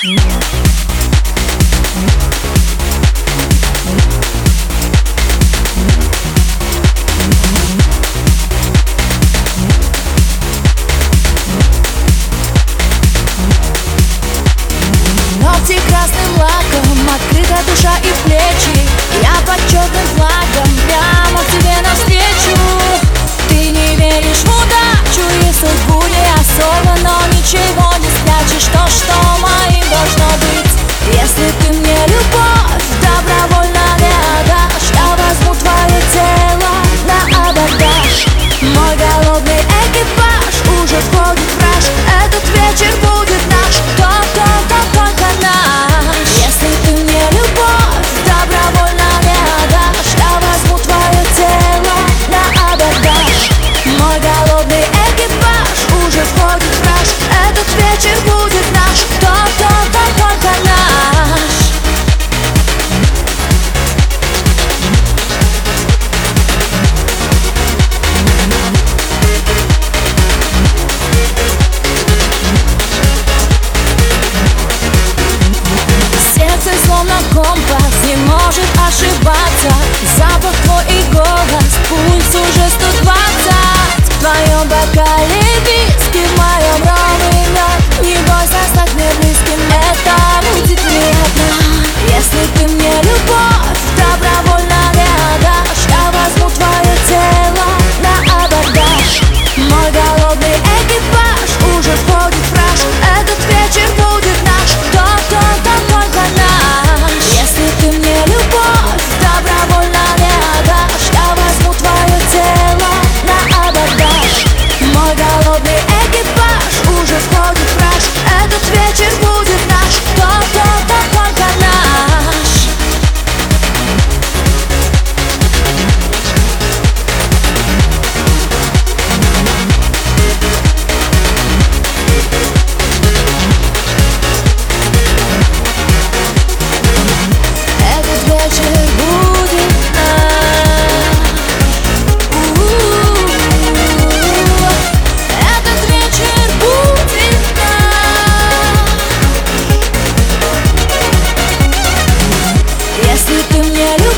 Ногти красным лаком, открыта душа и плечи. Я под черным флагом, прямо к тебе навстречу. Ты не веришь в удачу и судьбу не особо, такая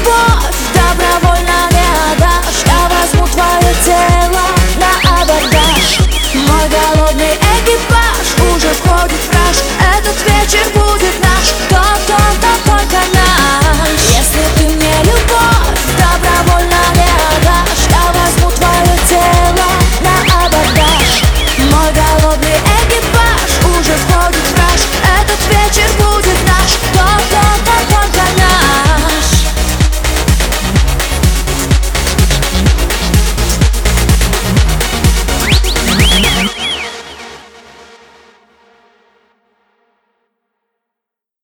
boss.